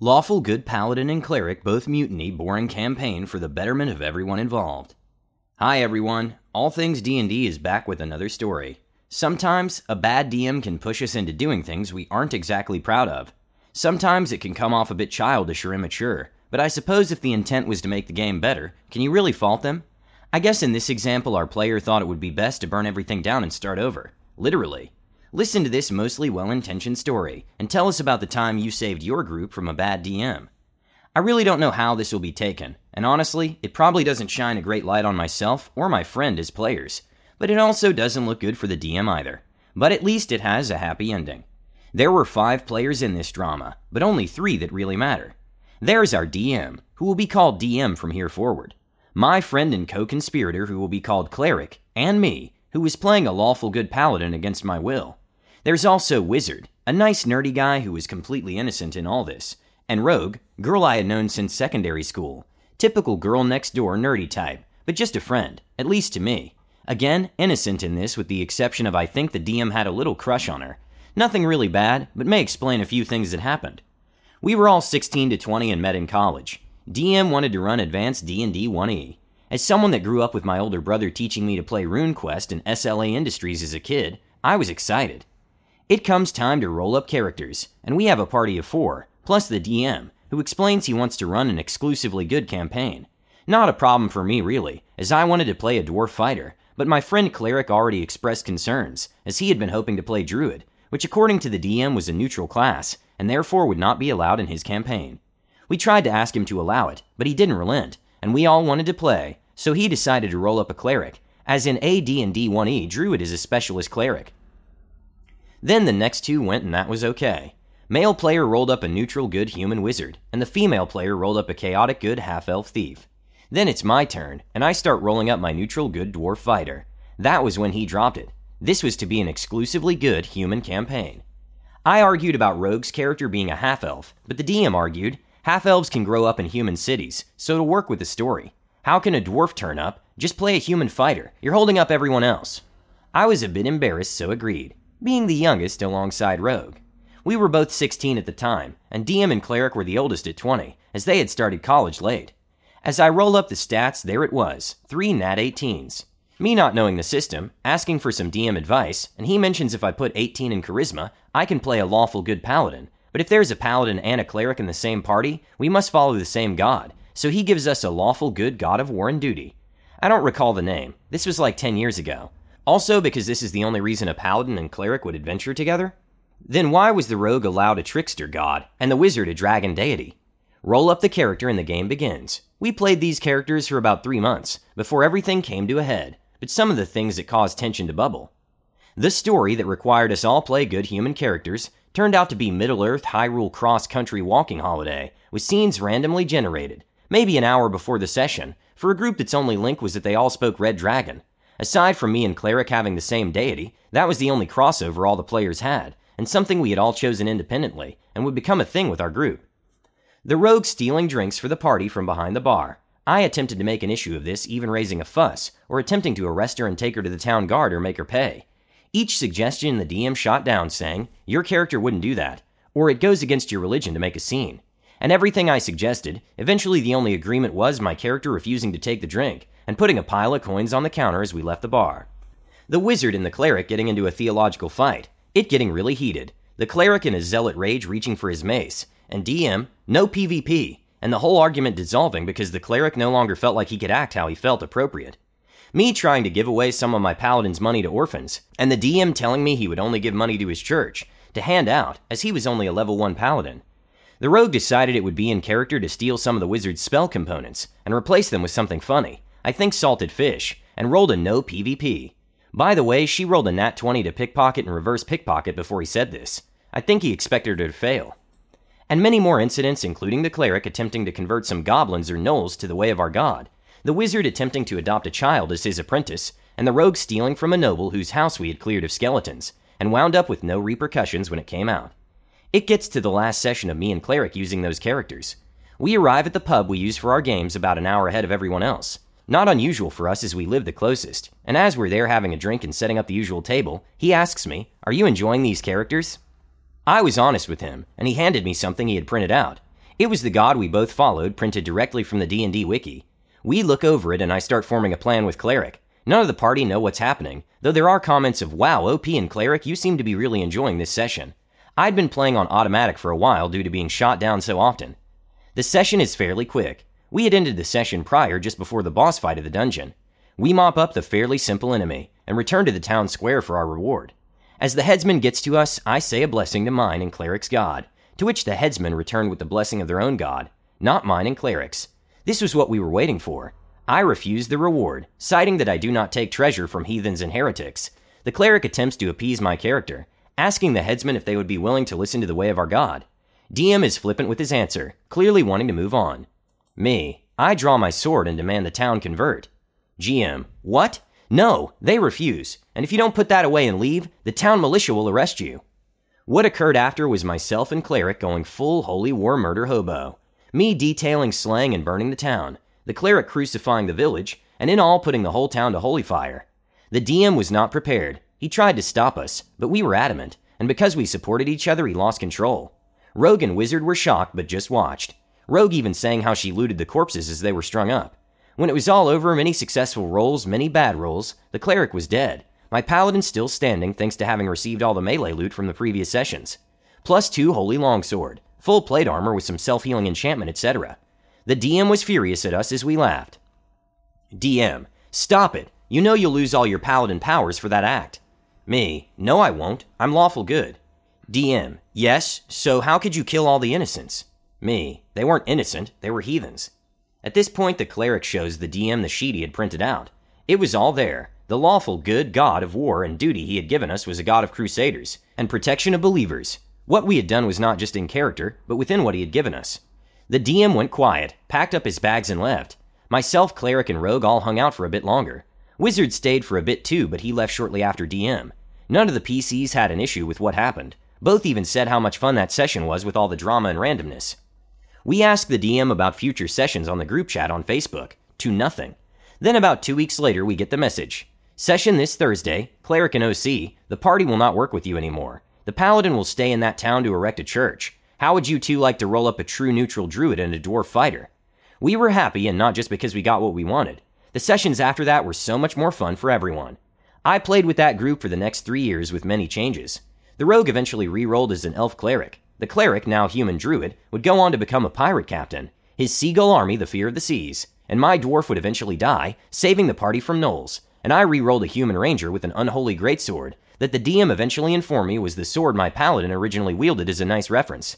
Lawful good paladin and cleric both mutiny boring campaign for the betterment of everyone involved. Hi everyone, All Things D&D is back with another story. Sometimes a bad DM can push us into doing things we aren't exactly proud of. Sometimes it can come off a bit childish or immature, but I suppose if the intent was to make the game better, can you really fault them? I guess in this example our player thought it would be best to burn everything down and start over. Literally. Listen to this mostly well intentioned story and tell us about the time you saved your group from a bad DM. I really don't know how this will be taken, and honestly, it probably doesn't shine a great light on myself or my friend as players, but it also doesn't look good for the DM either. But at least it has a happy ending. There were five players in this drama, but only three that really matter. There's our DM, who will be called DM from here forward, my friend and co conspirator, who will be called Cleric, and me, who was playing a lawful good paladin against my will. There's also Wizard, a nice nerdy guy who was completely innocent in all this, and Rogue, girl I had known since secondary school. Typical girl next door nerdy type, but just a friend, at least to me. Again, innocent in this, with the exception of I think the DM had a little crush on her. Nothing really bad, but may explain a few things that happened. We were all 16 to 20 and met in college. DM wanted to run Advanced D&D 1E. As someone that grew up with my older brother teaching me to play RuneQuest and SLA Industries as a kid, I was excited. It comes time to roll up characters, and we have a party of four, plus the DM, who explains he wants to run an exclusively good campaign. Not a problem for me, really, as I wanted to play a dwarf fighter, but my friend Cleric already expressed concerns, as he had been hoping to play Druid, which according to the DM was a neutral class, and therefore would not be allowed in his campaign. We tried to ask him to allow it, but he didn't relent, and we all wanted to play, so he decided to roll up a cleric, as in AD&D 1E, Druid is a specialist cleric. Then the next two went, and that was okay. Male player rolled up a neutral good human wizard, and the female player rolled up a chaotic good half elf thief. Then it's my turn, and I start rolling up my neutral good dwarf fighter. That was when he dropped it. This was to be an exclusively good human campaign. I argued about Rogue's character being a half elf, but the DM argued half elves can grow up in human cities, so to work with the story. How can a dwarf turn up? Just play a human fighter. You're holding up everyone else. I was a bit embarrassed, so agreed being the youngest alongside Rogue. We were both 16 at the time, and DM and Cleric were the oldest at 20, as they had started college late. As I roll up the stats, there it was three nat 18s. Me not knowing the system, asking for some DM advice, and he mentions if I put 18 in charisma, I can play a lawful good paladin. But if there's a paladin and a cleric in the same party, we must follow the same god, so he gives us a lawful good god of war and duty. I don't recall the name, this was like 10 years ago, also, because this is the only reason a paladin and cleric would adventure together? Then why was the rogue allowed a trickster god and the wizard a dragon deity? Roll up the character and the game begins. We played these characters for about three months before everything came to a head, but some of the things that caused tension to bubble. The story that required us all play good human characters turned out to be Middle Earth Hyrule cross country walking holiday, with scenes randomly generated, maybe an hour before the session, for a group that's only link was that they all spoke Red Dragon, Aside from me and Cleric having the same deity, that was the only crossover all the players had, and something we had all chosen independently, and would become a thing with our group. The rogue stealing drinks for the party from behind the bar. I attempted to make an issue of this, even raising a fuss, or attempting to arrest her and take her to the town guard or make her pay. Each suggestion the DM shot down, saying, Your character wouldn't do that, or it goes against your religion to make a scene. And everything I suggested, eventually the only agreement was my character refusing to take the drink, and putting a pile of coins on the counter as we left the bar. The wizard and the cleric getting into a theological fight, it getting really heated, the cleric in his zealot rage reaching for his mace, and DM, no PvP, and the whole argument dissolving because the cleric no longer felt like he could act how he felt appropriate. Me trying to give away some of my paladin's money to orphans, and the DM telling me he would only give money to his church, to hand out, as he was only a level 1 paladin. The rogue decided it would be in character to steal some of the wizard's spell components and replace them with something funny, I think salted fish, and rolled a no PvP. By the way, she rolled a nat 20 to pickpocket and reverse pickpocket before he said this. I think he expected her to fail. And many more incidents, including the cleric attempting to convert some goblins or gnolls to the way of our god, the wizard attempting to adopt a child as his apprentice, and the rogue stealing from a noble whose house we had cleared of skeletons, and wound up with no repercussions when it came out. It gets to the last session of me and Cleric using those characters. We arrive at the pub we use for our games about an hour ahead of everyone else. Not unusual for us as we live the closest, and as we're there having a drink and setting up the usual table, he asks me, Are you enjoying these characters? I was honest with him, and he handed me something he had printed out. It was the god we both followed, printed directly from the D&D wiki. We look over it and I start forming a plan with Cleric. None of the party know what's happening, though there are comments of, wow, OP and Cleric, you seem to be really enjoying this session. I'd been playing on automatic for a while due to being shot down so often. The session is fairly quick. We had ended the session prior just before the boss fight of the dungeon. We mop up the fairly simple enemy and return to the town square for our reward. As the headsman gets to us, I say a blessing to mine and Cleric's god, to which the headsmen return with the blessing of their own god, not mine and Cleric's. This was what we were waiting for. I refuse the reward, citing that I do not take treasure from heathens and heretics. The cleric attempts to appease my character, asking the headsman if they would be willing to listen to the way of our God. DM is flippant with his answer, clearly wanting to move on. Me, I draw my sword and demand the town convert. GM, what? No, they refuse, and if you don't put that away and leave, the town militia will arrest you. What occurred after was myself and Cleric going full holy war murder hobo. Me detailing slaying and burning the town, the cleric crucifying the village, and in all putting the whole town to holy fire. The DM was not prepared, he tried to stop us, but we were adamant, and because we supported each other, he lost control. Rogue and Wizard were shocked, but just watched. Rogue even sang how she looted the corpses as they were strung up. When it was all over, many successful rolls, many bad rolls, the cleric was dead. My paladin still standing thanks to having received all the melee loot from the previous sessions. Plus two holy longsword, full plate armor with some self healing enchantment, etc. The DM was furious at us as we laughed. DM, stop it. You know you'll lose all your paladin powers for that act. Me, no, I won't. I'm lawful good. DM, yes, so how could you kill all the innocents? Me, they weren't innocent, they were heathens. At this point, the cleric shows the DM the sheet he had printed out. It was all there. The lawful good god of war and duty he had given us was a god of crusaders and protection of believers. What we had done was not just in character, but within what he had given us. The DM went quiet, packed up his bags, and left. Myself, cleric, and rogue all hung out for a bit longer. Wizard stayed for a bit too, but he left shortly after DM. None of the PCs had an issue with what happened. Both even said how much fun that session was with all the drama and randomness. We asked the DM about future sessions on the group chat on Facebook. To nothing. Then about two weeks later, we get the message. Session this Thursday, Cleric and OC, the party will not work with you anymore. The Paladin will stay in that town to erect a church. How would you two like to roll up a true neutral druid and a dwarf fighter? We were happy, and not just because we got what we wanted. The sessions after that were so much more fun for everyone. I played with that group for the next three years with many changes. The rogue eventually re rolled as an elf cleric. The cleric, now human druid, would go on to become a pirate captain, his seagull army the fear of the seas, and my dwarf would eventually die, saving the party from gnolls, and I re rolled a human ranger with an unholy greatsword that the DM eventually informed me was the sword my paladin originally wielded as a nice reference.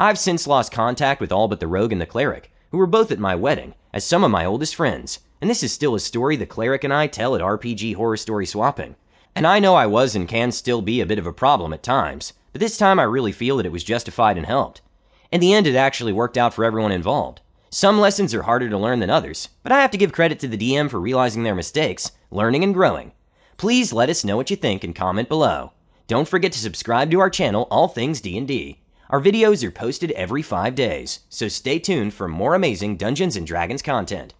I've since lost contact with all but the rogue and the cleric, who were both at my wedding, as some of my oldest friends, and this is still a story the cleric and I tell at RPG Horror Story Swapping. And I know I was and can still be a bit of a problem at times, but this time I really feel that it was justified and helped. In the end, it actually worked out for everyone involved. Some lessons are harder to learn than others, but I have to give credit to the DM for realizing their mistakes, learning, and growing. Please let us know what you think and comment below. Don't forget to subscribe to our channel, All Things D&D. Our videos are posted every 5 days, so stay tuned for more amazing Dungeons & Dragons content.